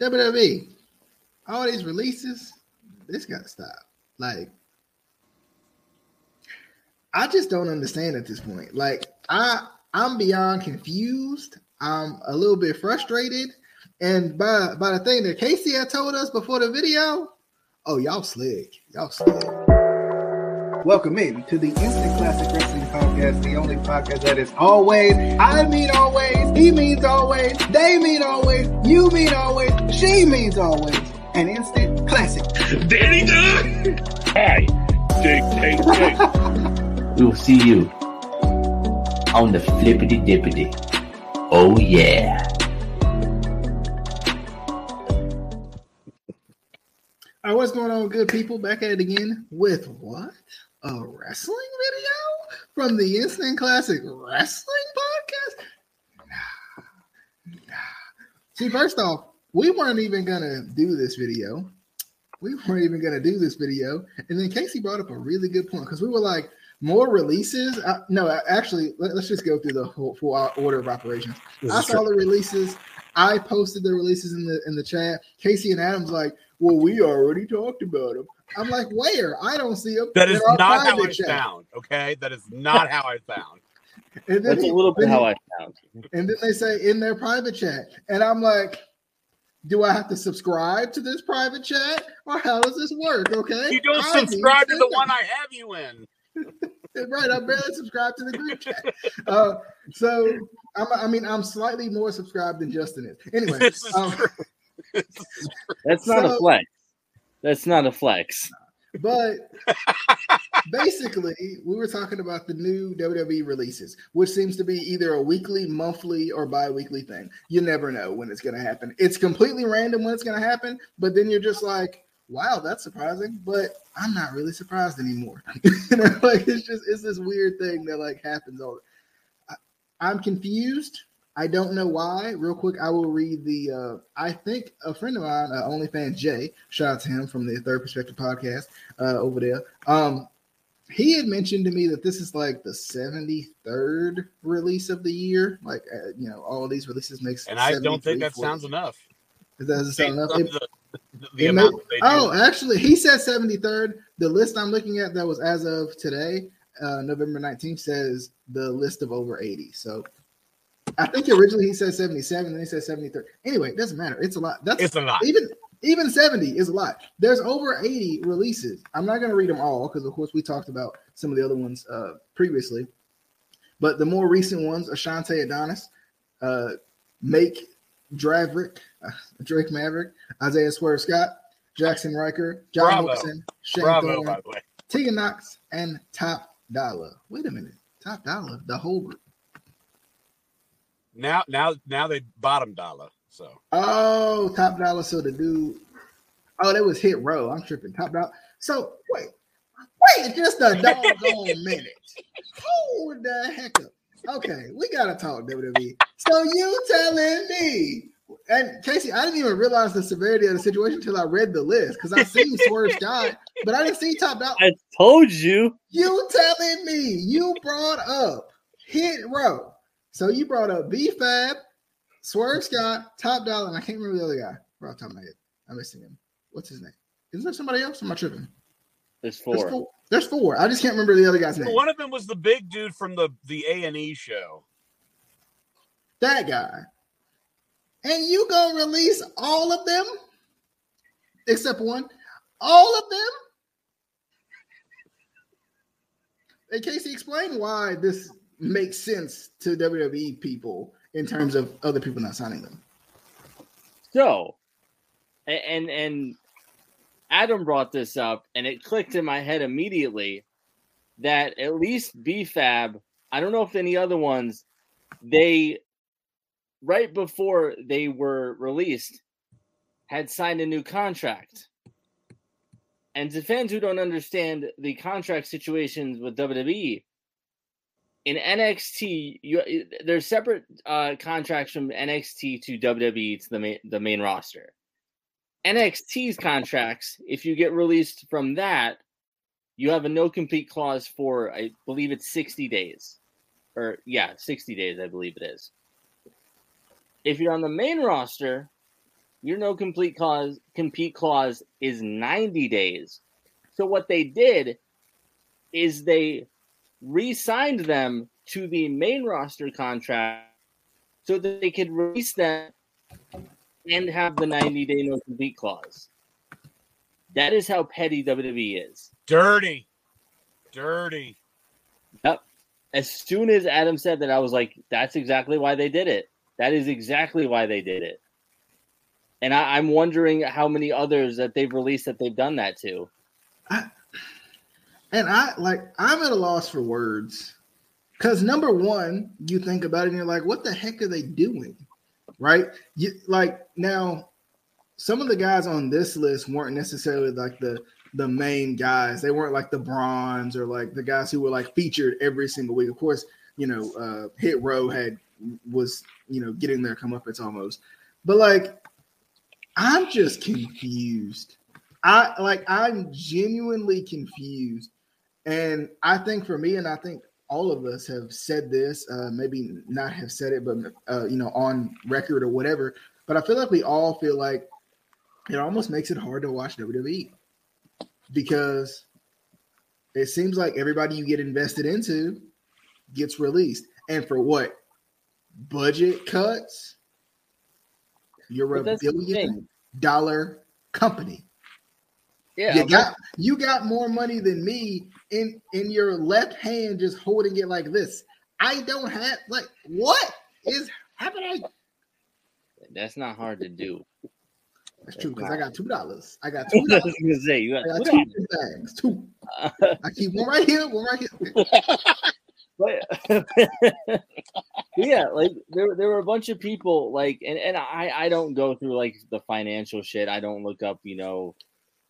WWE, all these releases, this got to stop. Like, I just don't understand at this point. Like, I I'm beyond confused. I'm a little bit frustrated. And by by the thing that Casey had told us before the video, oh y'all slick, y'all slick. Welcome in to the Instant Classic Wrestling Podcast, the only podcast that is always, I mean always, he means always, they mean always, you mean always, she means always, an instant classic. Danny Dunn! Hi, Jake, Jake, Jake. We will see you on the flippity dippity. Oh yeah. All right, what's going on, good people? Back at it again with what? A wrestling video from the Instant Classic Wrestling Podcast? See, first off, we weren't even gonna do this video. We weren't even gonna do this video, and then Casey brought up a really good point because we were like, more releases. Uh, no, actually, let, us just go through the whole full order of operations. I saw true. the releases. I posted the releases in the in the chat. Casey and Adam's like, "Well, we already talked about them." I'm like, "Where? I don't see them." That is not how I chat. found. Okay, that is not how I found. And That's he, a little bit how I found. And then they say in their private chat, and I'm like, do I have to subscribe to this private chat, or how does this work? Okay, you don't I subscribe to the one I have you in. right, I barely subscribed to the group chat. Uh, so I'm, I mean, I'm slightly more subscribed than Justin is. Anyway, um, that's not so, a flex. That's not a flex. But basically, we were talking about the new WWE releases, which seems to be either a weekly, monthly, or bi-weekly thing. You never know when it's going to happen. It's completely random when it's going to happen, but then you're just like, wow, that's surprising, but I'm not really surprised anymore. you know, like it's just it's this weird thing that like happens all. I, I'm confused. I don't know why. Real quick, I will read the. Uh, I think a friend of mine, uh, OnlyFans Jay, shout out to him from the Third Perspective podcast uh, over there. Um, he had mentioned to me that this is like the 73rd release of the year. Like, uh, you know, all these releases makes. And I don't think that sounds enough. It doesn't sound enough. It, the amount oh, actually, he said 73rd. The list I'm looking at that was as of today, uh, November 19th, says the list of over 80. So I think originally he said 77, then he said 73rd. Anyway, it doesn't matter. It's a lot. That's it's a lot. Even even 70 is a lot. There's over 80 releases. I'm not going to read them all because, of course, we talked about some of the other ones uh, previously. But the more recent ones, Ashante Adonis, uh, Make Draverick, uh, Drake Maverick, Isaiah Swerve Scott, Jackson Ryker, John Bravo. Morrison, Shane Bravo, Thorne, Tegan Knox, and Top Dollar. Wait a minute, Top Dollar, the whole group. Now, now, now they bottom dollar. So. Oh, Top Dollar. So the dude. Oh, that was Hit Row. I'm tripping. Top Dollar. So wait, wait, just a doggone minute. Hold the heck up. Okay, we gotta talk WWE. So you telling me and Casey, I didn't even realize the severity of the situation until I read the list because I seen Swerve Scott, but I didn't see Top Dollar. I told you. You telling me you brought up Hit Row. So you brought up B Fab, Swerve Scott, Top Dollar, and I can't remember the other guy. Right off the top of my head. I'm missing him. What's his name? Isn't there somebody else? Am I tripping? There's four. There's four. There's four. I just can't remember the other guy's name. One of them was the big dude from the the A and E show. That guy and you gonna release all of them except one, all of them. Hey, Casey, explain why this makes sense to WWE people in terms of other people not signing them. So, and and Adam brought this up, and it clicked in my head immediately that at least BFAB, I don't know if any other ones, they right before they were released, had signed a new contract. And to fans who don't understand the contract situations with WWE, in NXT, you, there's separate uh, contracts from NXT to WWE to the main, the main roster. NXT's contracts, if you get released from that, you have a no compete clause for I believe it's 60 days. Or yeah, 60 days, I believe it is if you're on the main roster, your no complete clause compete clause is 90 days. So what they did is they re-signed them to the main roster contract so that they could release them and have the 90 day no compete clause. That is how petty WWE is. Dirty. Dirty. Yep. As soon as Adam said that, I was like, that's exactly why they did it. That is exactly why they did it. And I, am wondering how many others that they've released that they've done that to. I, and I like I'm at a loss for words. Cause number one, you think about it and you're like, what the heck are they doing? Right? You like now some of the guys on this list weren't necessarily like the the main guys. They weren't like the bronze or like the guys who were like featured every single week. Of course, you know, uh Hit Row had was, you know, getting their comeuppance almost. But like I'm just confused. I like I'm genuinely confused. And I think for me, and I think all of us have said this, uh, maybe not have said it, but uh, you know, on record or whatever. But I feel like we all feel like it almost makes it hard to watch WWE because it seems like everybody you get invested into gets released. And for what? Budget cuts? You're a billion dollar company. Yeah, you got you got more money than me in in your left hand, just holding it like this. I don't have like what is happening. That's not hard to do. That's true because I got two dollars. I got two dollars. Say you got, got two things. Two. I keep one right here, one right here. but yeah, like there there were a bunch of people like, and and I I don't go through like the financial shit. I don't look up, you know,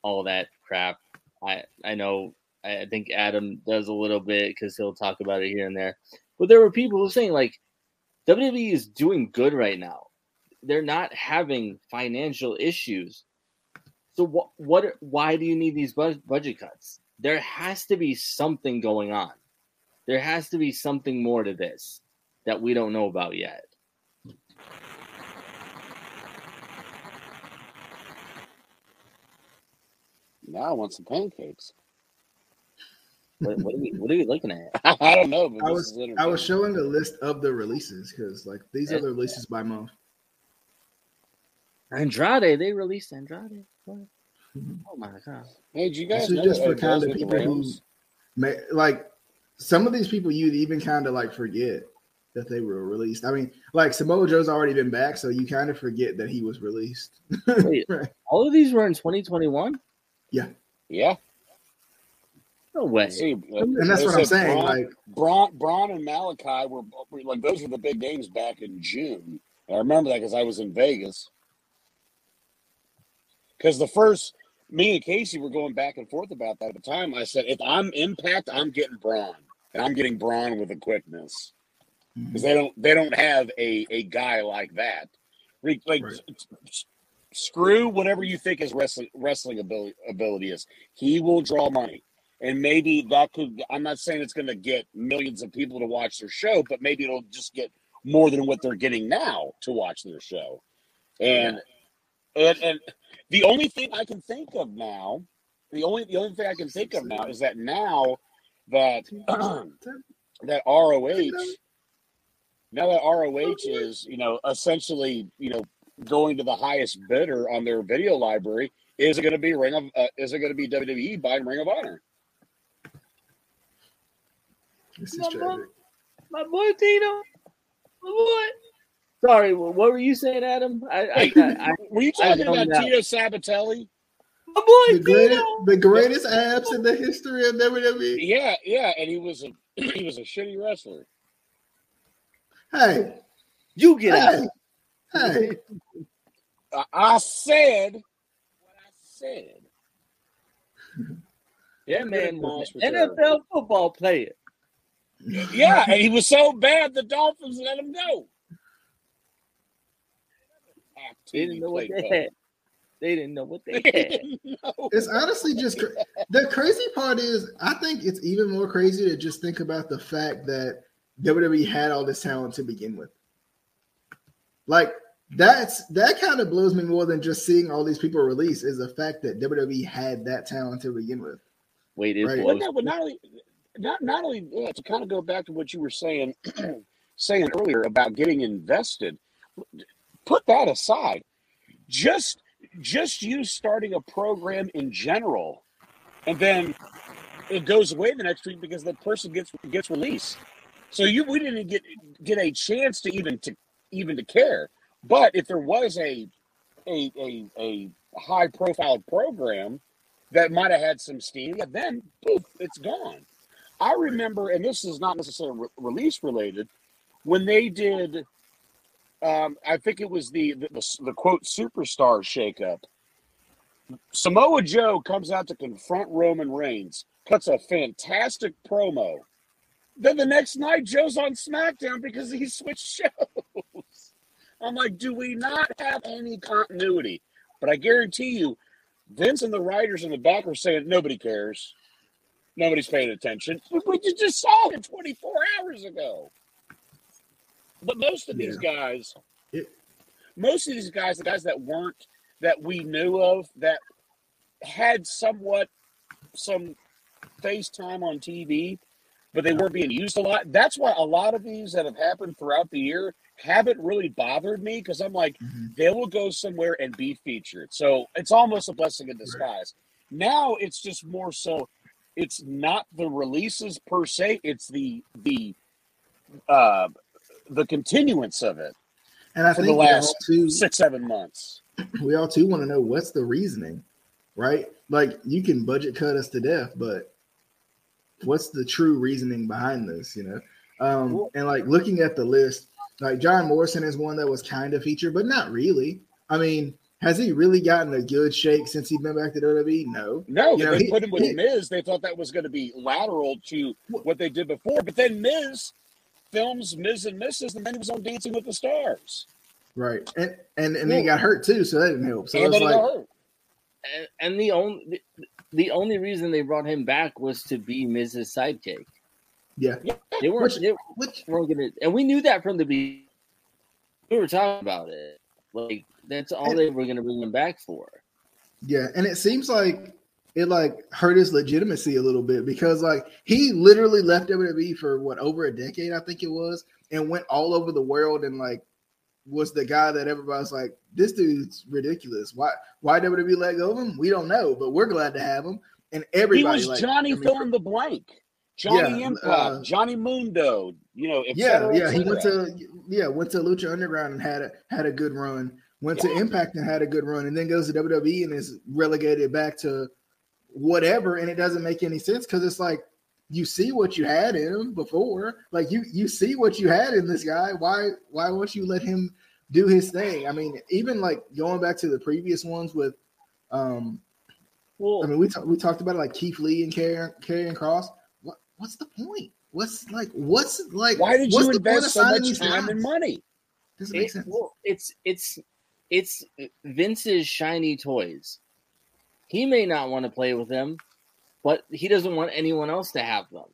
all that crap. I I know I think Adam does a little bit because he'll talk about it here and there. But there were people who saying like WWE is doing good right now. They're not having financial issues. So what? What? Why do you need these budget cuts? There has to be something going on. There has to be something more to this that we don't know about yet. Now I want some pancakes. What, what, are, we, what are we looking at? I don't know. I was I was showing a list of the releases because like these are the releases by month. Andrade, they released Andrade. What? Mm-hmm. Oh my god! Hey, did you guys? This is just for kind of people who, may, like, some of these people you'd even kind of like forget that they were released. I mean, like Samoa Joe's already been back, so you kind of forget that he was released. Wait, right. All of these were in 2021. Yeah. Yeah. No way. See, and that's what I'm saying. Braun, like Braun, Braun and Malachi were, were like those were the big names back in June. I remember that because I was in Vegas. Because the first, me and Casey were going back and forth about that at the time. I said, if I'm Impact, I'm getting Braun, and I'm getting Braun with a quickness because mm-hmm. they don't they don't have a a guy like that. Like right. screw whatever you think his wrestling wrestling ability ability is. He will draw money. And maybe that could I'm not saying it's gonna get millions of people to watch their show, but maybe it'll just get more than what they're getting now to watch their show. And and and the only thing I can think of now, the only the only thing I can think of now is that now that that ROH now that ROH is, you know, essentially, you know, going to the highest bidder on their video library, is it going to be Ring of? Uh, is it going to be WWE buying Ring of Honor? This is my boy, my boy Tino, my boy. Sorry, what were you saying, Adam? I, I, I, were you talking about Tino Sabbatelli? My boy the greatest, the greatest abs in the history of WWE. Yeah, yeah, and he was a he was a shitty wrestler. Hey, you get hey. out. Hey, I said what I said. Yeah, man, NFL football player. Yeah, and he was so bad the Dolphins let him go. They didn't know what they had. They didn't know what they had. It's honestly just the crazy part is I think it's even more crazy to just think about the fact that WWE had all this talent to begin with. Like that's that kind of blows me more than just seeing all these people release is the fact that WWE had that talent to begin with. Wait, it Right. blows. Well, no, but not only not not only to kind of go back to what you were saying saying earlier about getting invested. Put that aside. Just just you starting a program in general, and then it goes away the next week because the person gets gets released. So you we didn't get get a chance to even to even to care. But if there was a a a, a high profile program that might have had some steam, then poof, it's gone. I remember, and this is not necessarily re- release related, when they did, um, I think it was the, the the the quote superstar shakeup. Samoa Joe comes out to confront Roman Reigns, cuts a fantastic promo. Then the next night, Joe's on SmackDown because he switched shows. I'm like, do we not have any continuity? But I guarantee you, Vince and the writers in the back are saying nobody cares. Nobody's paying attention. We- just saw it 24 hours ago. But most of these guys, It- most of these guys, the guys that weren't that we knew of that had somewhat some face time on TV, but they weren't being used a lot. That's why a lot of these that have happened throughout the year haven't really bothered me because I'm like, Mhm. they will go somewhere and be featured. So it's almost a blessing in disguise. Now it's just more so it's not the releases per se, it's the the uh the continuance of it And I for think the last too, six, seven months. we all too want to know what's the reasoning, right? Like you can budget cut us to death, but what's the true reasoning behind this? You know, um, and like looking at the list, like John Morrison is one that was kind of featured, but not really. I mean, has he really gotten a good shake since he's been back to WWE? No. No, You know, they he- put him with he- Miz. They thought that was going to be lateral to what they did before. But then Miz films Miz and Mrs. and then he was on Dancing with the Stars. Right, and and and then he got hurt too, so that didn't help. So and it's then he like, got hurt. and, and the only the only reason they brought him back was to be Miz's Sidekick. yeah, They weren't. Which- they which weren't gonna, and we knew that from the beginning. We were talking about it. Like that's all And- they were going to bring him back for. Yeah, and it seems like it like hurt his legitimacy a little bit because like he literally left WWE for what over a decade, I think it was, and went all over the world and like was the guy that everybody's like, this dude's ridiculous. Why why WWE let go of him? We don't know, but we're glad to have him. And He everybody was like, Johnny I mean, fill in the blank. Johnny Yeah, Impact, uh, Johnny Mundo, you know, yeah, cetera, et yeah. He went to yeah went to Lucha Underground and had a had a good run. Went to Impact and had a good run, and then goes to WWE and is relegated back to whatever. And it doesn't make any sense because it's like you see what you had in him before. Like you you see what you had in this guy. Why why won't you let him do his thing? I mean, even like going back to the previous ones with, um, Well, I mean, we talk, we talked about it like Keith Lee and Karrion Kross. What what's the point? What's like what's like Why did you invest so much time and money? Doesn't make it- sense. well, it's it's it's Vince's shiny toys. He may not want to play with them, but he doesn't want anyone else to have them.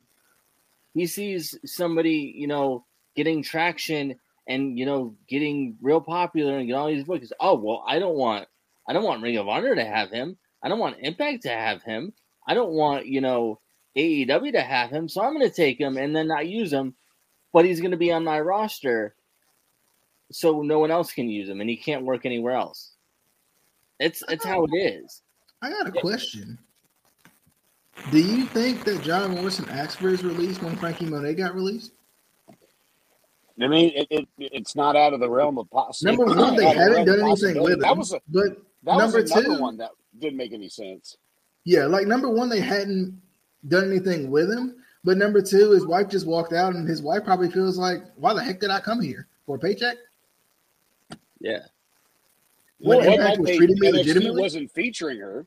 He sees somebody, you know, getting traction and you know getting real popular and get all these books. Oh well, I don't want I don't want Ring of Honor to have him. I don't want Impact to have him. I don't want you know AEW to have him. So I'm going to take him and then not use him, but he's going to be on my roster so no one else can use him and he can't work anywhere else. It's it's how it is. I got a question. Do you think that John Morrison asked for his release when Franky Monet got released? I mean, it, it, it's not out of the realm of possibility. Number one, they haven't done anything with him. That was a, but that number was two, one that didn't make any sense. yeah, like number one, they hadn't done anything with him. But number two, his wife just walked out, and his wife probably feels like, "Why the heck did I come here for a paycheck?" Yeah. When Well, Impact was treating me legitimately, wasn't featuring her.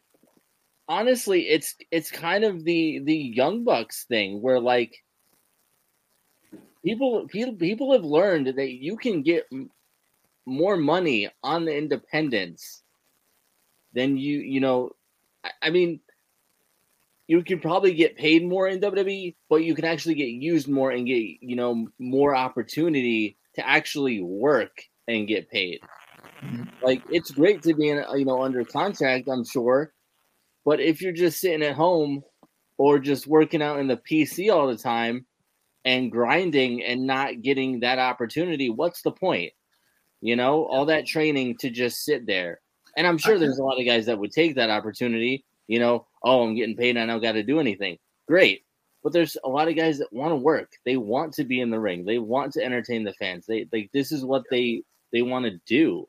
Honestly, it's it's kind of the the Young Bucks thing where like people people people have learned that you can get m- more money on the independents than you you know I, I mean you can probably get paid more in WWE, but you can actually get used more and get you know more opportunity to actually work and get paid. Mhm. Like it's great to be in, you know under contract, I'm sure, but if you're just sitting at home or just working out in the PC all the time and grinding and not getting that opportunity, what's the point? You know, all that training to just sit there. And I'm sure there's a lot of guys that would take that opportunity. You know, oh, I'm getting paid, I don't got to do anything. Great. But there's a lot of guys that want to work. They want to be in the ring. They want to entertain the fans. They like this is what they they want to do.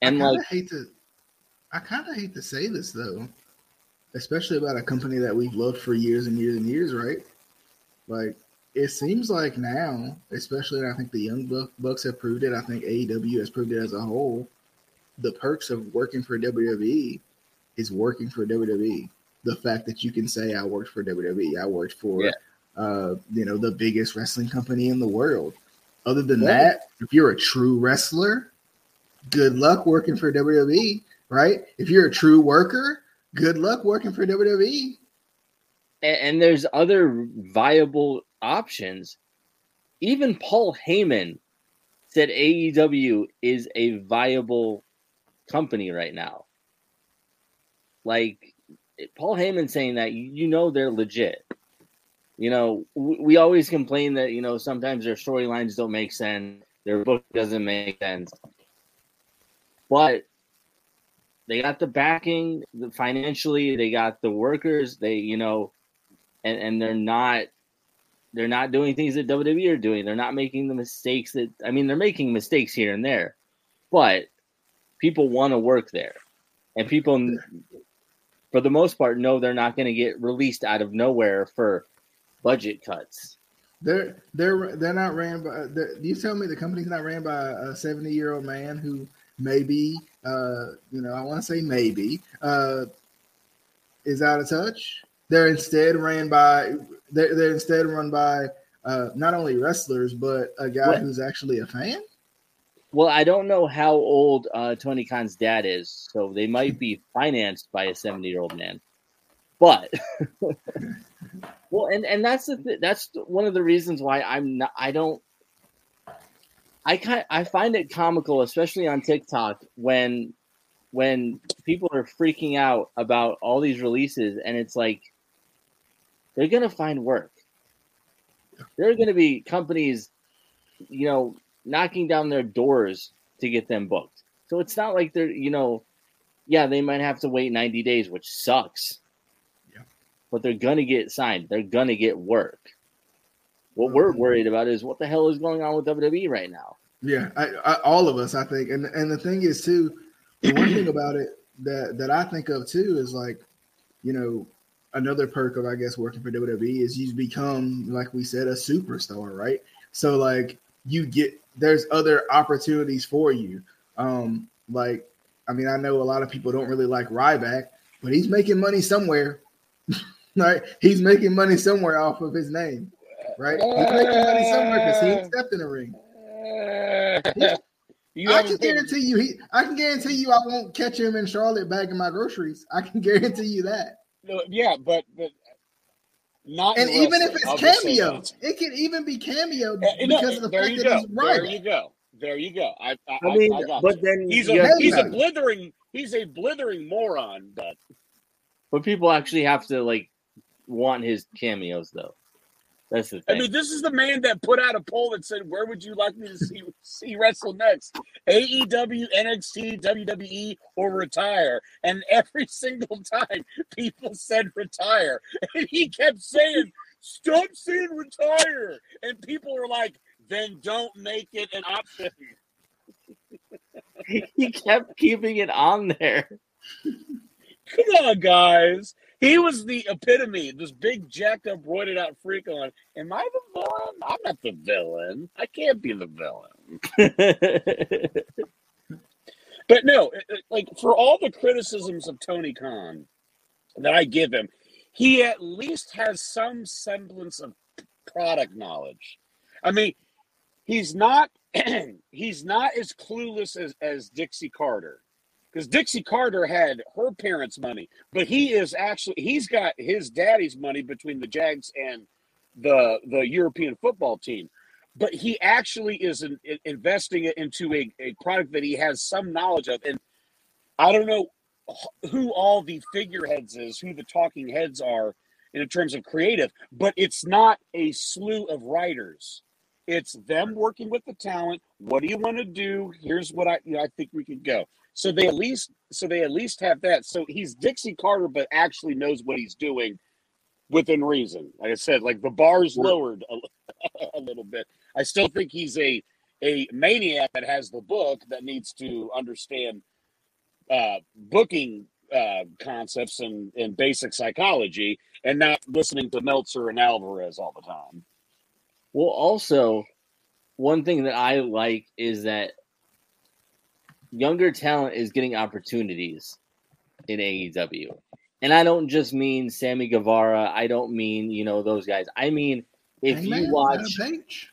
And I like hate to, I kind of hate to say this though, especially about a company that we've loved for years and years and years, right? Like it seems like now, especially, I think the Young Bucks have proved it. I think AEW has proved it as a whole. The perks of working for WWE is working for WWE. The fact that you can say I worked for WWE, I worked for, Yeah. uh, you know, the biggest wrestling company in the world. Other than Yeah. that, if you're a true wrestler, good luck working for WWE, right? If you're a true worker, good luck working for. WWE. a- and there's other viable options. Even Paul Heyman said AEW is a viable company right now. Like Paul Heyman saying that, you know they're legit. You know, we, we always complain that you know sometimes their storylines don't make sense, their book doesn't make sense, but they got the backing the financially they got the workers they you know and and they're not they're not doing things that WWE are doing. They're not making the mistakes that I mean they're making mistakes here and there but people want to work there. And people for the most part know they're not going to get released out of nowhere for budget cuts They're they're they're not ran by. You tell me the company's not ran by a seventy year old man who maybe, uh, you know, I want to say maybe, uh, is out of touch. They're instead ran by. They're, they're instead run by uh, not only wrestlers but a guy What? who's actually a fan. Well, I don't know how old uh, Tony Khan's dad is, so they might be financed by a seventy-year-old man. But well, and and that's the th- that's one of the reasons why I'm not. I don't. I kind I find it comical, especially on TikTok, when when people are freaking out about all these releases, and it's like they're gonna find work. There are gonna be companies, you know, knocking down their doors to get them booked. So it's not like they're, you know, yeah, they might have to wait 90 days, which sucks. But they're going to get signed. They're going to get work. What we're Mhm. worried about is what the hell is going on with WWE right now. Yeah, I, I, all of us, I think, and and the thing is too, the one thing about it that that I think of too is like, you know, another perk of I guess working for WWE is you become like we said a superstar, right? So like you get there's other opportunities for you. Um, like I mean, I know a lot of people don't really like Ryback, but he's making money somewhere, right? He's making money somewhere off of his name, right? He's making money somewhere because he ain't stepped in the ring. you I haven't can been- guarantee you, he. I can guarantee you, I won't catch him in Charlotte bagging my groceries. I can guarantee you that. Yeah, but but not. And even if it's cameo, it can even be cameo Uh, no, because of the fact that go. he's right. There you go. There you go. I I, I mean, I, I got but you. then he's a have- he's a blithering he's a blithering moron. But but people actually have to like want his cameos though. That's the thing. I mean, this is the man that put out a poll that said, "Where would you like me to see see wrestle next? AEW, NXT, WWE, or retire?" And every single time, people said retire, and he kept saying, "Stop saying retire," and people were like, "Then don't make it an option." he kept keeping it on there. Come on, guys. He was the epitome, this big jacked up, roided out freak on. Am I the villain? I'm not the villain. I can't be the villain. But no, like for all the criticisms of Tony Khan that I give him, he at least has some semblance of product knowledge. I mean, he's not he's not as clueless as, as Dixie Carter. Because Dixie Carter had her parents' money, but he is actually he's got his daddy's money between the Jags and the the European football team. but he actually is in, in- investing it into a, a product that he has some knowledge of. And I don't know who all the figureheads is, who the talking heads are in terms of creative, but it's not a slew of writers. It's them working with the talent. What do you want to do? Here's what I you know, I think we could go. So they at least so they at least have that. So he's Dixie Carter, but actually knows what he's doing within reason. Like I said, like the bar's lowered a, a little bit. I still think he's a a maniac that has the book that needs to understand uh, booking uh, concepts and, and basic psychology and not listening to Meltzer and Alvarez all the time. Well, also, one thing that I like is that younger talent is getting opportunities in AEW. And I don't just mean Sammy Guevara. I don't mean, you know, those guys. I mean, if you watch, Adam Page.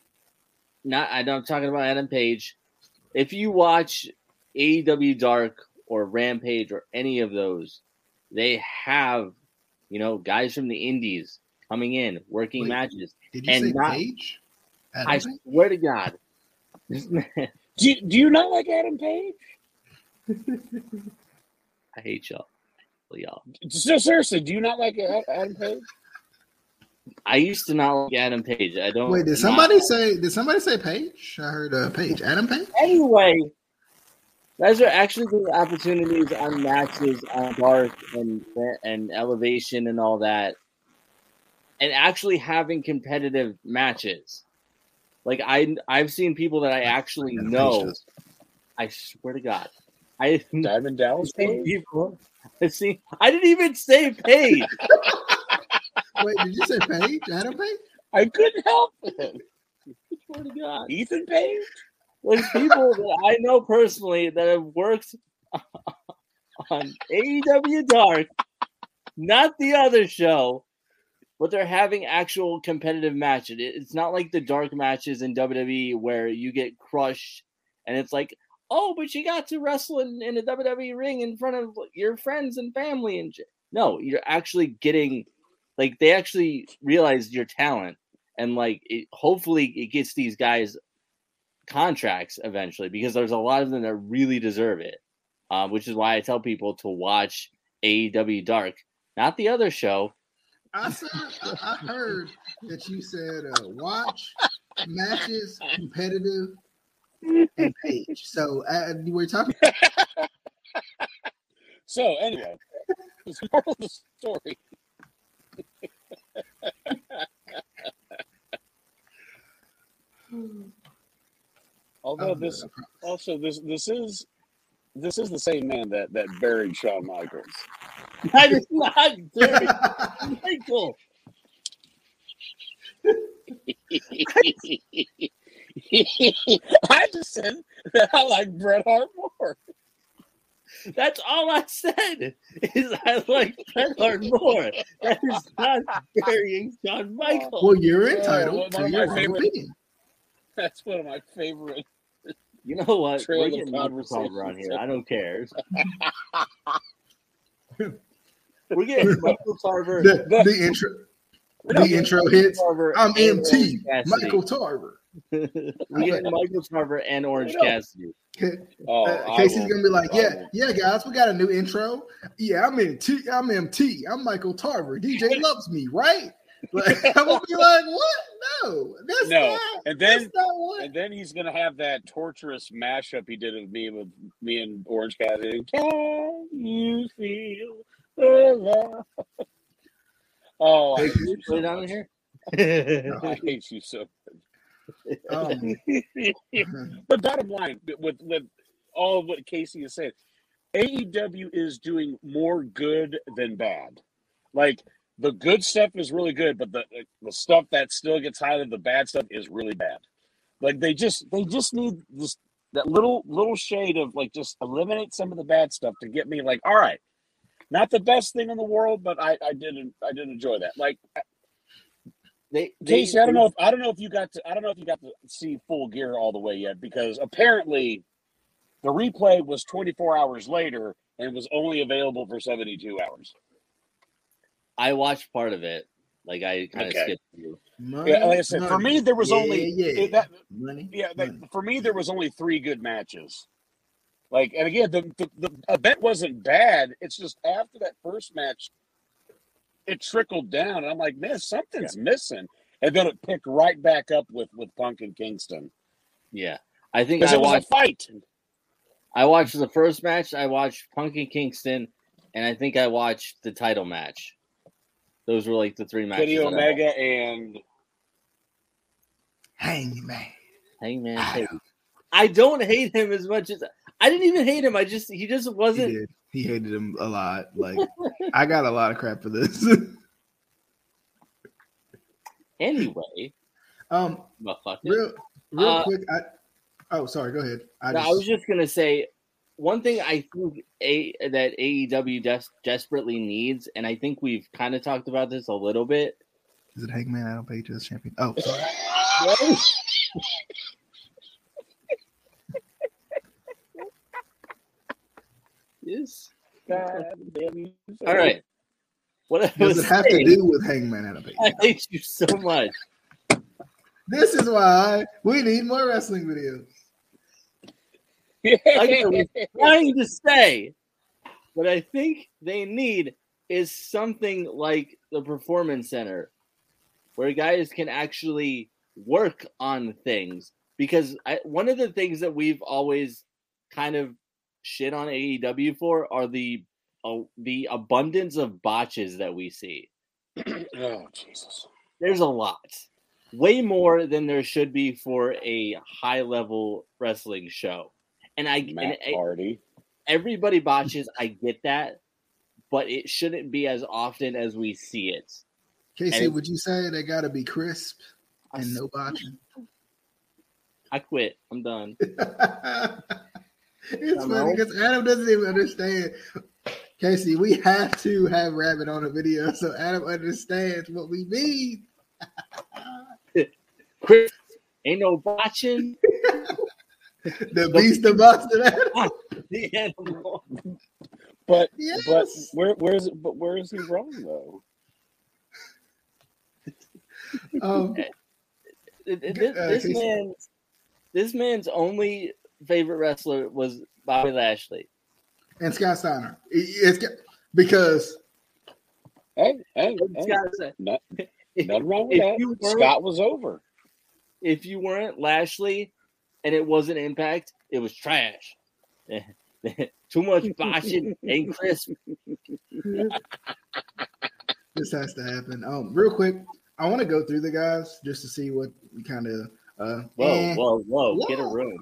not, I'm not talking about Adam Page. If you watch AEW Dark or Rampage or any of those, they have, you know, guys from the indies coming in, working Wait, matches. Did you and say not- Page? Adam I Page? swear to God. This man, Do you, do you not like Adam Page? I hate y'all. Y'all. So seriously, do you not like Adam Page? I used to not like Adam Page. I don't. Wait, did not- somebody say? Did somebody say Page? I heard uh, Page. Adam Page. Anyway, guys are actually getting opportunities on matches on Dark and and Elevation and all that, and actually having competitive matches. Like I, I've seen people that I actually Adam know. I swear to God, I Diamond Dallas people. I see. I didn't even say Page. Wait, did you say Page? Adam Page? I couldn't help it. I swear to God. Ethan Page? There's people that I know personally that have worked on AEW Dark, not the other show, but they're having actual competitive matches. It's not like the dark matches in WWE where you get crushed and it's like, oh, but you got to wrestle in, in a WWE ring in front of your friends and family and shit. No, you're actually getting like they actually realize your talent and like it, hopefully it gets these guys contracts eventually because there's a lot of them that really deserve it. Um, which is why I tell people to watch AEW Dark, not the other show. I said. I, I heard that you said uh, watch matches competitive and Page. So uh, we're talking. So anyway, the moral of the story. Although Oh, this also this this is this is the same man that that buried Shawn Michaels. That is not Derek Michael. I just said that I like Bret Hart more. That's all I said. Is I like Bret Hart more. That is not burying Shawn Michaels. well, you're Oh, entitled one to your favorite- opinion. That's one of my favorite. You know what? Trail We're getting Michael Tarver on here. I don't care. We're getting Michael Tarver. The, the intro. The intro hits. Tarver I'm MT, Cassidy. Michael Tarver. We're getting Michael Tarver and Orange. Cassidy. Oh, Uh, Casey's gonna be like, yeah, will. yeah, guys, we got a new intro. Yeah, I'm MT. I'm MT. I'm Michael Tarver. DJ loves me, right? Like, I'm gonna be like, what? No, that's No, not. and then that's not what. and then he's gonna have that torturous mashup he did of me with me and Orange Cassidy. Can you feel the love? Oh, I hate can you you put so it on much. here? I hate you so. Um, but bottom line, with with all of what Casey is saying, AEW is doing more good than bad. Like the good stuff is really good, but the the stuff that still gets highlighted, the bad stuff is really bad. Like they just they just need this that little little shade of like just eliminate some of the bad stuff to get me like, all right, not the best thing in the world, but I I didn't I did enjoy that. Like They, they, Casey, I don't know if I don't know if you got to I don't know if you got to see full gear all the way yet because apparently the replay was 24 hours later and was only available for 72 hours. I watched part of it. Like I kind of Okay. skipped through. Money, Yeah, like I said, for me there was Yeah, only yeah, it- that. money. Yeah, that, money. for me there was only three good matches. Like, and again, the, the the event wasn't bad. It's just after that first match, it trickled down, and I'm like, man, something's missing. And then it picked right back up with with Punk and Kingston Yeah, I think I it was watched. a fight. I watched the first match. I watched Punk and Kingston, and I think I watched the title match. Those were like the three matches. Kenny that I Omega and Hangman. Hangman I Page. I don't hate him as much as I didn't even hate him. I just he just wasn't. did. He hated him a lot. Like I got a lot of crap for this. Anyway, um, real, real Uh, quick. I, oh, sorry. Go ahead. I, No, just, I was just gonna say one thing I think a that AEW des- desperately needs, and I think we've kind of talked about this a little bit. is it Hangman Adam Page as champion? Oh, sorry. Yes. God. All right. What I Does it have saying, to do with Hangman Adam Page? I hate you so much. This is why we need more wrestling videos. Like I was trying to say, what I think they need is something like the performance center, where guys can actually work on things. Because I, one of the things that we've always kind of shit on AEW for are the uh, the abundance of botches that we see. oh Jesus. There's a lot, way more than there should be for a high level wrestling show. And I and Matt I- Hardy. everybody botches. I get that, but it shouldn't be as often as we see it. Casey, And- would you say they got to be crisp I, and no botching? I quit. I'm done. it's I know. funny because Adam doesn't even understand. Casey, we have to have Rabbit on a video so Adam understands what we mean. Quit. Ain't no botching The beast of Boston. Adam. the animal. But Yes. but where where is but where is he wrong though? Um, Th- th- This, Uh, this man's this man's only favorite wrestler was Bobby Lashley. and Scott Steiner. It- because Hey, hey, hey. Scott said, No- if, nothing wrong with if you that. Scott was over. if you weren't Lashley and it wasn't Impact, it was trash. Too much botching ain't crisp. this has to happen. Um, real quick, I want to go through the guys just to see what kind of. Uh, Whoa, eh, whoa, whoa! Get a Whoa. room.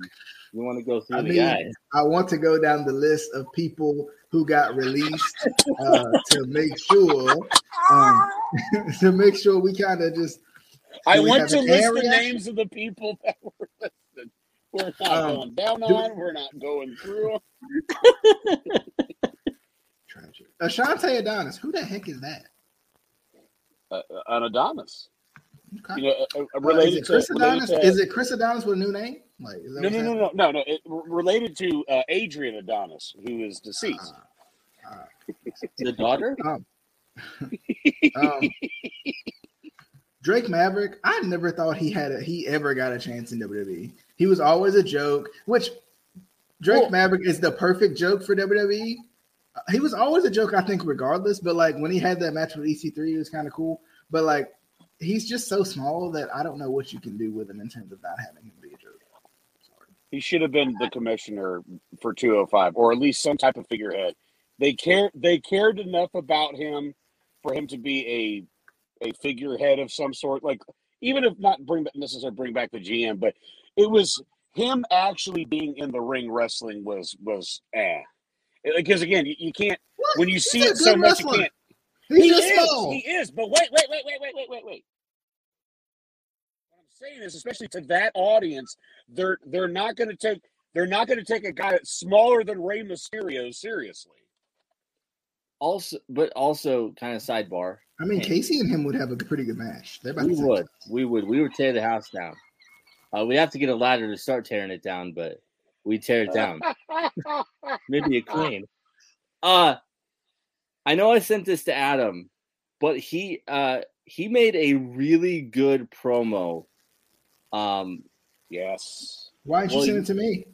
You want to go through I the mean, guys? I want to go down the list of people who got released uh, to make sure um, to make sure we kind of just I want to an list the names of the people that were listed. We're not Um, going down on. We're not going through. tragic. Ashante Adonis, who the heck is that? Uh, an Adonis. Okay. You know, uh, uh, Uh, is related it Chris to, Adonis? to Is it Chris Adonis with a new name? Like, is that no, what's no, no, no, no, no. It, related to uh, Adrian Adonis, who is deceased. The daughter? Um, Drake Maverick, I never thought he had a, he ever got a chance in WWE. He was always a joke, which Drake Well- Maverick is the perfect joke for WWE. He was always a joke, I think, regardless. But like when he had that match with EC3, it was kind of cool. But like he's just so small that I don't know what you can do with him in terms of not having him be a joke. Sorry. He should have been the commissioner for 205, or at least some type of figurehead. They cared. They cared enough about him for him to be a a figurehead of some sort. Like even if not bring back necessarily bring back the GM, but it was him actually being in the ring wrestling was was eh. Because again, you, you can't What? when you He's see it so good much, you can't. He's he is. small. He is. But wait, wait, wait, wait, wait, wait, wait, wait. What I'm saying is, especially to that audience, they're they're not going to take they're not going to take a guy that's smaller than Rey Mysterio seriously. Also, but also kind of sidebar. I mean, Casey and him would have a pretty good match. They're about We to would, we would, we would tear the house down. Uh, we have to get a ladder to start tearing it down, but we tear it down. Maybe a crane. Uh I know I sent this to Adam, but he uh he made a really good promo. Um, Yes. Why didn't you send it to me?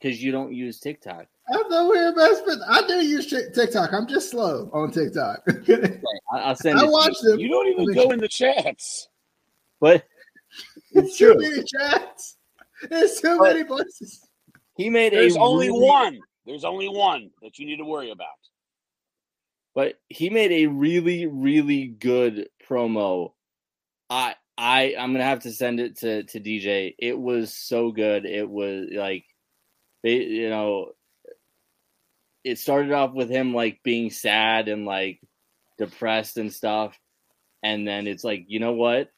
because you don't use TikTok. I'm nowhere best, but I do use TikTok. I'm just slow on TikTok. I- I'll send it. I to you. watch them. You don't even go in the chats. but it's too true. many chats. There's too But- many places. He made There's a only really- one. There's only one that you need to worry about. but he made a really really good promo i i i'm gonna have to send it to to dj it was so good it was like they you know it started off with him like being sad and like depressed and stuff and then it's like you know what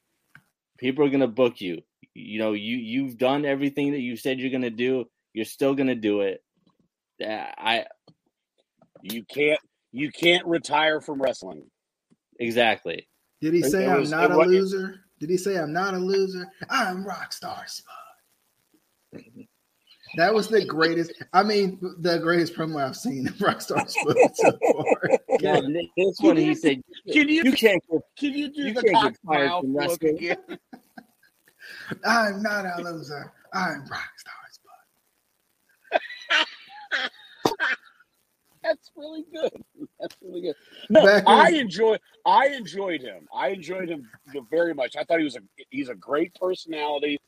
people are gonna book you you know you you've done everything that you said you're gonna do you're still gonna do it Uh, i You can't. You can't retire from wrestling. exactly Did he say it I'm not a wa- loser? Did he say I'm not a loser? I'm Rockstar Spud. That was the greatest. I mean, the greatest promo I've seen of Rockstar Spud so far. Yeah, this one he said Can you you can't get can you do you the can't cock get fired from wrestling. again? I'm not a loser. I'm Rockstar Spud. That's really good. That's really good. No, Back I in- enjoy. I enjoyed him. I enjoyed him very much. I thought he was a he's a great personality.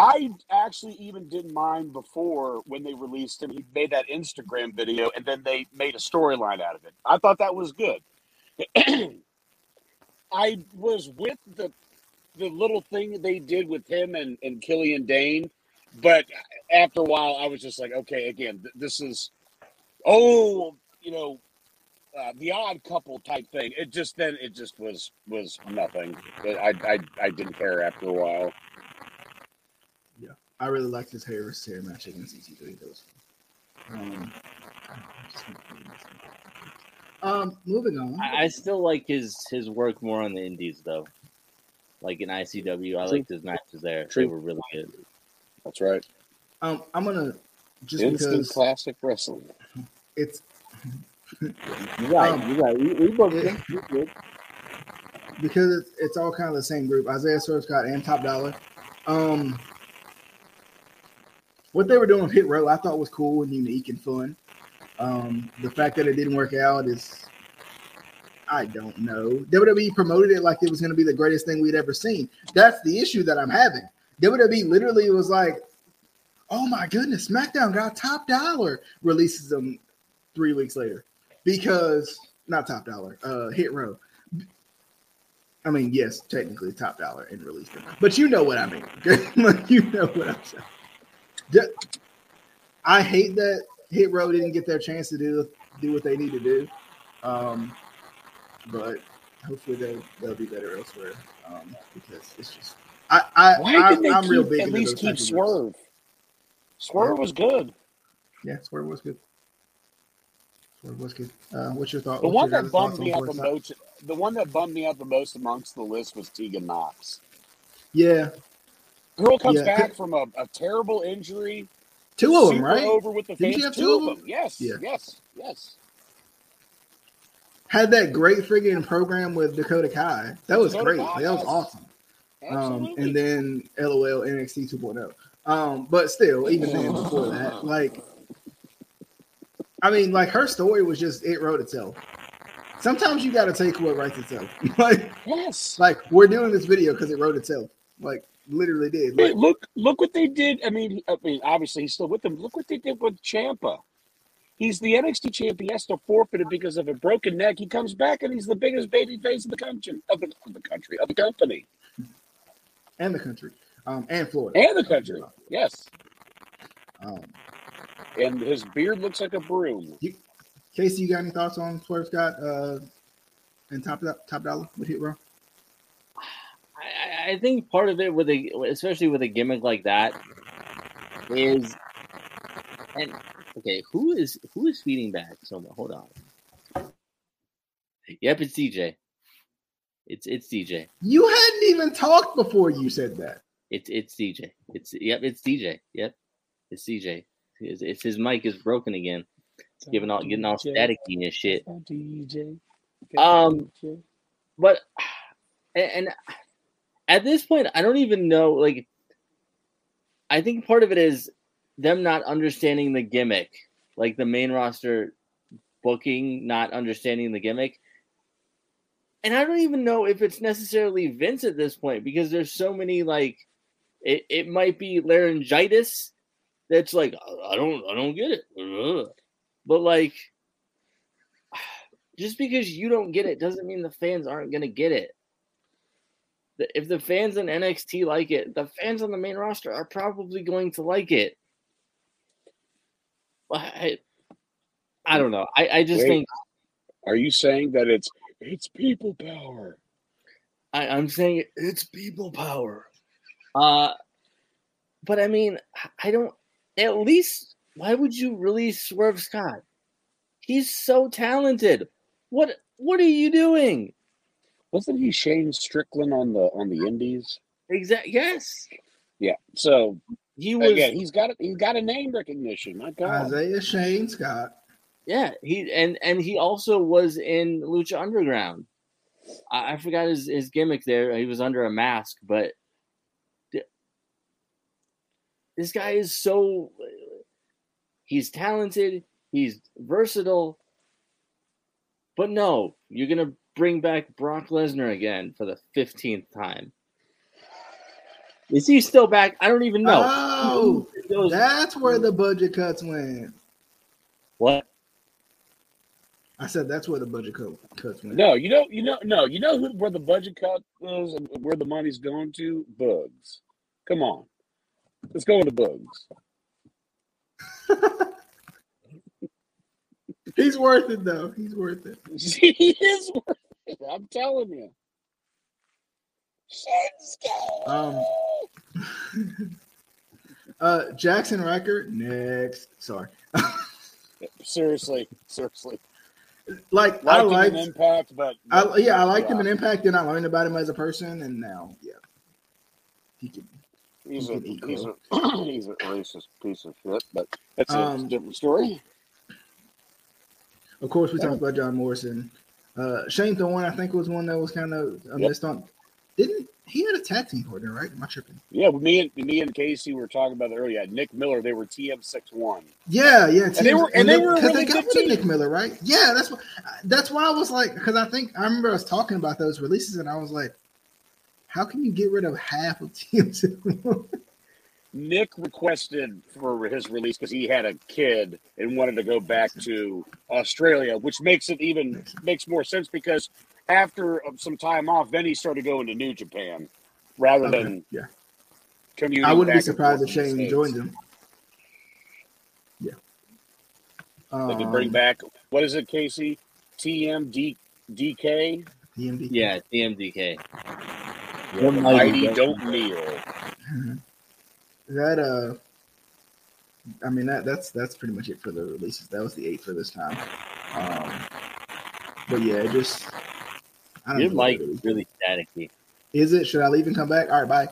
I actually even didn't mind before when they released him. He made that Instagram video, and then they made a storyline out of it. I thought that was good. I was with the the little thing they did with him and and Killian Dain, but after a while, I was just like, okay, again, th- this is oh, you know, uh, the odd couple type thing. It just then it just was was nothing. I I I didn't care after a while. I really liked his Harris hair match against EC3. That was fun. Um, um, moving on. I, I still like his his work more on the indies though. Like in ICW, I True. liked his matches there. True. They were really good. That's right. Um, I'm gonna just Instant because classic wrestling. it's You're right. Um, you're right. We, we booked him. You're good. because it's, it's all kind of the same group. Isaiah Swerve Scott and Top Dollar. Um, what they were doing with Hit Row, I thought was cool and unique and fun. Um, the fact that it didn't work out is, I don't know. WWE promoted it like it was going to be the greatest thing we'd ever seen. That's the issue that I'm having. WWE literally was like, "Oh my goodness, SmackDown got Top Dollar." Releases them three weeks later because not Top Dollar, uh, Hit Row. I mean, yes, technically top dollar and released them, but you know what I mean. You know what I'm saying. I hate that Hit Row didn't get their chance to do do what they need to do, um, but hopefully they'll they'll be better elsewhere um, because it's just I I, I I'm real big at least keep type of groups. Swerve? Swerve was good. Yeah, Swerve was good. Swerve was good. Uh, what's your thought? The what's one that bummed me out the most, the one that bummed me out the most amongst the list was Tegan Knox. Yeah, Girl comes Yeah, back from a, a terrible injury. two of them, right? Over with the Didn't fans. two, two of them. them? Yes. Yeah. Yes. Yes. Had that great friggin' program with Dakota Kai. That was Dakota great. Kai, that was awesome. Um, and then LOL NXT 2.0. Um, but still, even then before that, like, I mean, like her story was just it wrote itself. Sometimes you got to take what writes itself. like, yes. like we're doing this video because it wrote itself. Like, literally did. Hey, Like, look, look what they did. I mean, I mean, obviously he's still with them. Look what they did with Ciampa. He's the NXT champion. He has to forfeit it because of a broken neck. He comes back and he's the biggest baby face of the country, of the, of the country, of the company, and the country, um, and Florida, and the country. Yes, Um, and his beard looks like a broom. Casey, you got any thoughts on Swerve Scott uh, and Top Top Dollar with Hit Row? I, I think part of it with a, especially with a gimmick like that, is, and okay, who is who is feeding back? So hold on. Yep, it's DJ. It's it's DJ. You hadn't even talked before you said that. It's it's DJ. It's yep, it's DJ. Yep, it's DJ. It's, it's his mic is broken again. It's giving all getting all staticky and shit. DJ. Um, But and, and at this point, I don't even know. Like, I think part of it is them not understanding the gimmick, like the main roster booking, not understanding the gimmick. And I don't even know if it's necessarily Vince at this point because there's so many like it, it might be laryngitis that's like I don't I don't get it. But like just because you don't get it doesn't mean the fans aren't going to get it. If the fans in NXT like it, the fans on the main roster are probably going to like it. I, I don't know. I, I just Wait. think Are you saying that it's it's people power? I, I'm saying it's people power. Uh, but I mean, I don't. At least, why would you release Swerve Scott? He's so talented. What What are you doing? Wasn't he Shane Strickland on the on the Indies? Exactly. Yes, Yeah. So he was. again, he's got he's got a name recognition. My God. Isaiah Shane Scott. Yeah, he and and he also was in Lucha Underground. I, I forgot his his gimmick there. He was under a mask, but this guy is so. He's talented. He's versatile. But no, you're gonna bring back Brock Lesnar again for the fifteenth time. Is he still back? I don't even know. Oh, Those- that's where the budget cuts went. what? I said that's where the budget cut, cuts went. No, you know, you know, no, you know who, where the budget cut is and where the money's going to? Bugs. Come on, let's go into Bugs. He's worth it though. He's worth it. he is. worth it, I'm telling you. Shinsuke. Um, uh, Jaxson Ryker next. Sorry. seriously, seriously. Like I Liked him liked, in Impact, but I, yeah, I liked him in Impact, and I learned about him as a person, and now, yeah, he can. He's a He can eat he's a he's a racist piece of shit, but that's a Um, different story. Of course, we talked about John Morrison. Uh, Shane Thorne, I think, was one that was kind of Yep. missed on. Didn't he had a tag team partner, right? Am I tripping? Yeah, me and me and Casey were talking about it earlier. Nick Miller, they were TM six one. Yeah, yeah. And they were- and they were because really they got rid of Nick. Miller, right? Yeah, that's what. That's why I was like, because I think I remember us talking about those releases, and I was like, how can you get rid of half of teams? Nick requested for his release because he had a kid and wanted to go back to Australia, which makes it even makes more sense because after some time off, then he started going to New Japan rather Okay, than yeah. commuting. I wouldn't be back and surprised if Shane States. joined them. Yeah. They could bring Um, back what is it, Casey? TMD DK DMD. Yeah, TMDK. the mighty don't kneel. That uh, I mean that that's that's pretty much it for the releases. That was the eight for this time. Um, but yeah, just I don't Your mic really- is really staticky. Is it? Should I leave and come back? All right, bye.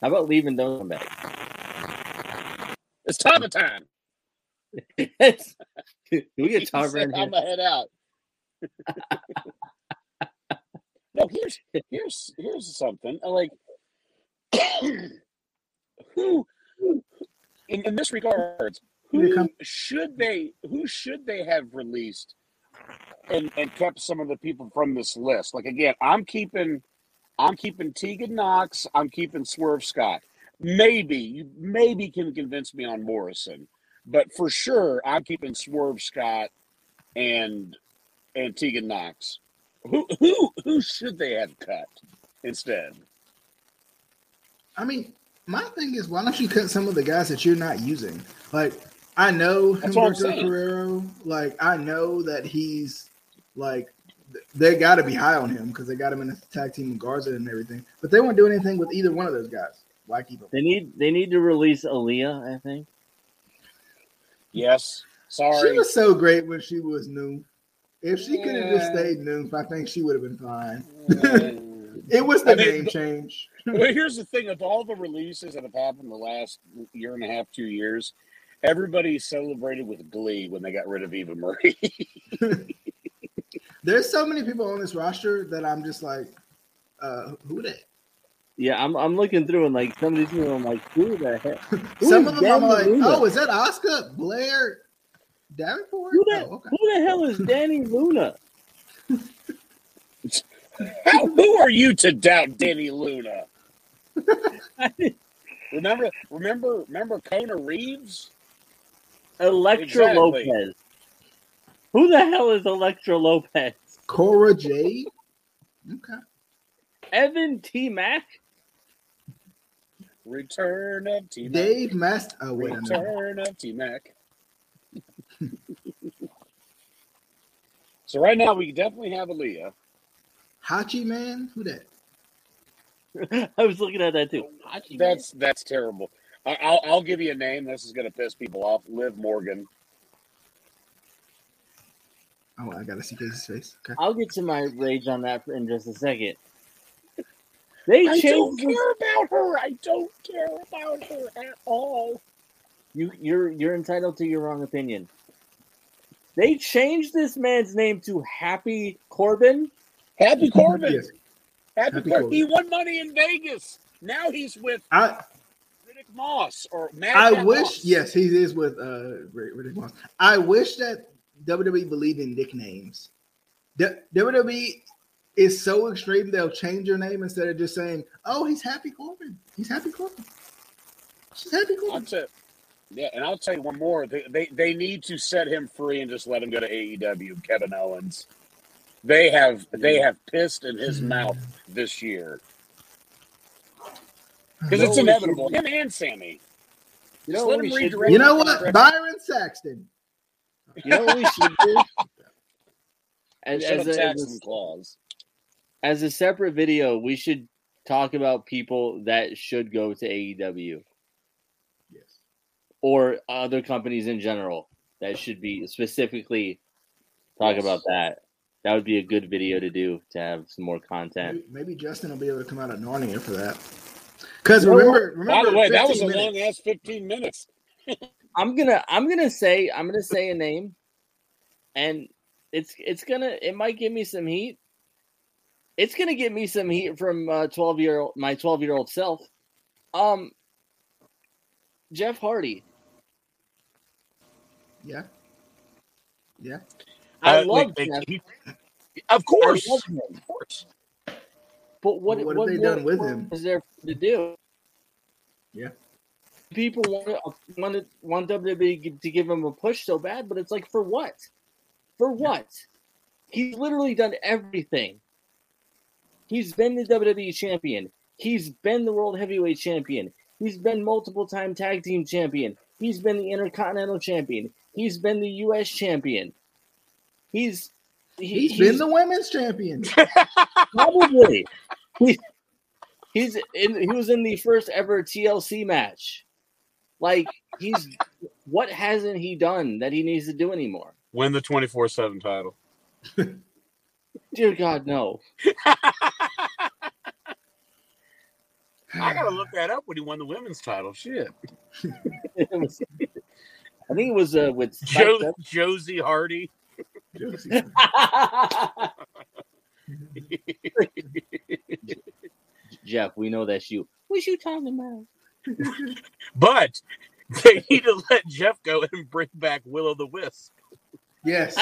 How about leave and don't come back? It's time of time. Can we get Tom He said, here? I'm gonna head out. no, here's here's here's something. Like who in, in this regard, who should they who should they have released and, and kept some of the people from this list? Like again, I'm keeping I'm keeping Tegan Knox, I'm keeping Swerve Scott. Maybe you maybe can convince me on Morrison. But for sure, I'm keeping Swerve Scott and and Tegan Knox. Who who who should they have cut instead? I mean, my thing is, why don't you cut some of the guys that you're not using? Like, I know That's what I'm Humberto saying. Carrillo. Like, I know that he's like they got to be high on him because they got him in a tag team with Garza and everything. But they won't do anything with either one of those guys. Why keep them? They need they need to release Aliyah, I think. Yes. Sorry. She was so great when she was new. If she could have just stayed new, I think she would have been fine. It was the I mean, name but- change. well, here's the thing: of all the releases that have happened the last year and a half, two years, everybody celebrated with glee when they got rid of Eva Marie. There's so many people on this roster that I'm just like, uh, who they? Yeah, I'm I'm looking through and like some of these people, I'm like, who the heck? Who Some is of them I'm Danny like, Luna? oh, is that Oscar Blair Davenport? Who the, Oh, okay. who the hell is Dani Luna? How, who are you to doubt Dani Luna? Remember, remember, remember Kona Reeves? Elektra Exactly. Lopez. Who the hell is Elektra Lopez? Cora Jade. Okay. Evan T. Mac? Return of T Mac. Dave Mast. Oh wait, a minute. Return of T Mac. so right now we definitely have Aliyah. Hachiman. Who that? I was looking at that too. Hachi, man. That's that's terrible. I, I'll I'll give you a name. This is gonna piss people off. Liv Morgan. Oh, I gotta see Casey's face. Okay. I'll get to my rage on that in just a second. They I don't changed this- care about her. I don't care about her at all. you. You're you're entitled to your wrong opinion. They changed this man's name to Happy Corbin. Happy Corbin. Yes. Happy, Happy Corbin. He won money in Vegas. Now he's with I Riddick Moss or Matt. I wish. Moss. Yes, he is with uh Rick Moss. I wish that WWE believed in nicknames. D- WWE is so extreme they'll change your name instead of just saying, "Oh, he's Happy Corbin. He's Happy Corbin. She's Happy Corbin." yeah, and I'll tell you one more. They, they they need to set him free and just let him go to AEW. Kevin Owens. They have they have pissed in his mm-hmm. mouth this year because it's inevitable. Him and Sammy. You know what should? You know what? Byron Saxton. You know what we should do? As, as, a, as, Saxon a, as a separate video, we should talk about people that should go to AEW Yes. or other companies in general that should be specifically talk Yes. about that. That would be a good video to do to have some more content. Maybe, maybe Justin will be able to come out of Narnia for that. Because You know remember, By the way, that was a long ass fifteen minutes. I'm gonna I'm gonna say I'm gonna say a name, and it's it's gonna it might give me some heat. It's gonna give me some heat from uh, twelve year old my twelve year old self. Um, Jeff Hardy. Yeah. Yeah. I Uh, love they- Jeff. he- of course, I love him. of course. But what, But what what, have they more- done with him? Is there to do? Yeah. People want want want WWE to give him a push so bad, but it's like for what? For what? He's literally done everything. He's been the WWE champion. He's been the world heavyweight champion. He's been multiple time tag team champion. He's been the intercontinental champion. He's been the U.S. champion. He's he- he's been the women's champion. Probably. he, he's in. He was in the first ever TLC match. Like he's. What hasn't he done that he needs to do anymore? Win the twenty four seven title. Dear God, no. I gotta look that up when he won the women's title. Shit, I think it was uh, with jo- Josie Hardy. Josie. Jeff. We know that's you. What you talking about? But they need to let Jeff go and bring back Willow the Wisp. yes.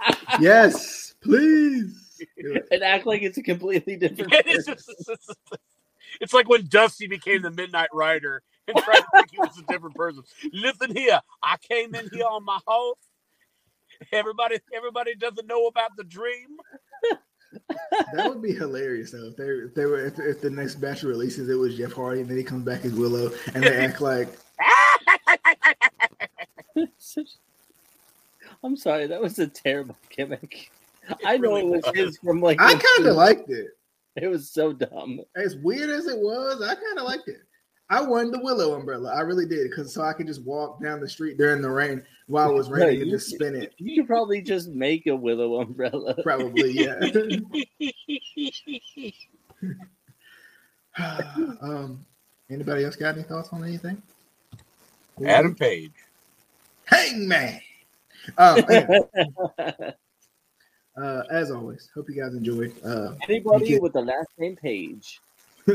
yes. Please. And act like it's a completely different. It's, person. just- it's like when Dusty became the Midnight Rider and tried to think he was a different person. Listen here, I came in here on my horse. Everybody, everybody doesn't know about the dream. That would be hilarious though. If they, if they were if, if the next batch releases it was Jeff Hardy and then he comes back as Willow and they act like I'm sorry, that was a terrible gimmick. I know really it was was. his from like. I kind of liked it. It was so dumb. As weird as it was, I kind of liked it. I wanted the Willow umbrella. I really did because so I could just walk down the street during the rain while it was raining Yeah, and you- just spin it. You could probably just make a willow umbrella. Probably, yeah. um, anybody else got any thoughts on anything? Adam Page. Hangman. Um, anyway, uh, as always, hope you guys enjoyed. Uh, Anybody with the last name Page.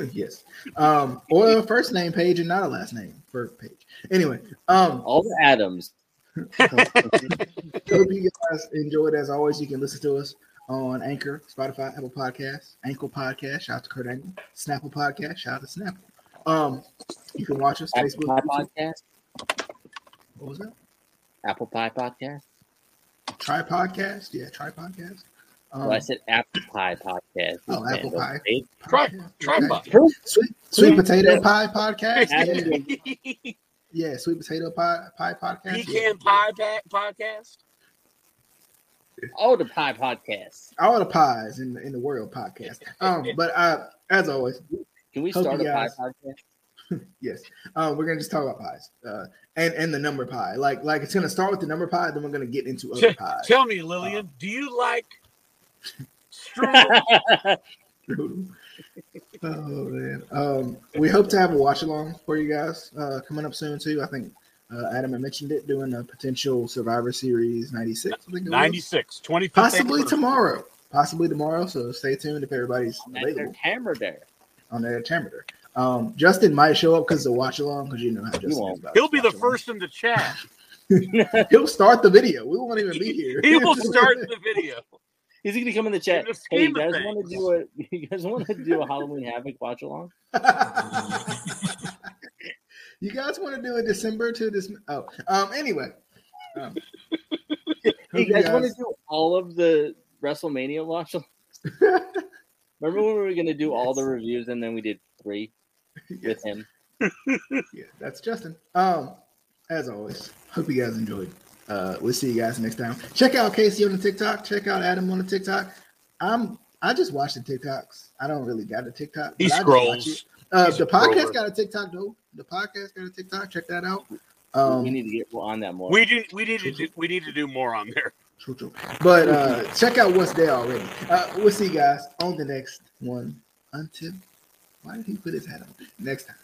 yes, um, or a first name page and not a last name for page. Anyway, um, All the Adams. hope you guys enjoyed. As always, you can listen to us on Anchor, Spotify, Apple Podcasts, Ankle Podcast. Shout out to Kurt Angle. Snapple Podcast. Shout out to Snapple. Um, you can watch us Apple Facebook. Pie Podcast. What was that? Apple Pie Podcast. Try podcast. Yeah, try podcast. Um, well, I said Apple Pie Podcast. Oh, Apple Pie. Try- try Okay. Sweet, sweet Sweet potato potato- pie podcast. Yeah, yeah, sweet potato pie pie podcast. Pecan yeah. Pie pa- Podcast. Oh, the Pie podcasts. All the pies in the, in the world podcast. Um, but uh, as always, Can we Hope start a you Pie Podcast? yes, uh, we're gonna just talk about pies. Uh, and and the number pie. Like like it's gonna start with the number pie, then we're gonna get into other pies. Tell me, Lillian, do you like strudel? oh man. Um, we hope to have a watch along for you guys uh, coming up soon too. I think uh, Adam had mentioned it doing a potential Survivor Series '96. I think 96, 25th possibly tomorrow. Possibly tomorrow. So stay tuned if everybody's That's their available camera there. on their temperature. Um, Justin might show up because the watch along because you know how Justin is won't. about He'll be the first in the chat. He'll start the video. We won't even be here. He will start the video. He's gonna come in the chat. In the Hey, you guys want to do a you guys want to do a Halloween Havoc watch along? you guys want to do a December to this? Oh, um. Anyway, um, Hey, you guys want to do all of the WrestleMania watch along? Remember when we were gonna do all the reviews and then we did three with him? yeah, that's Justin. Um, as always, hope you guys enjoyed. Uh, we'll see you guys next time. Check out Casey on the TikTok. Check out Adam on the TikTok. I'm I just watch the TikToks. I don't really got a TikTok. He but I just scrolls. Uh, the podcast scroller. got a TikTok though. The podcast got a TikTok. Check that out. we Um, need to get on that more. We do. We need to. Do, we need to do more on there. true, true. But uh, check out what's there already. Uh, we'll see you guys on the next one. Until why did he put his hat on? Next time.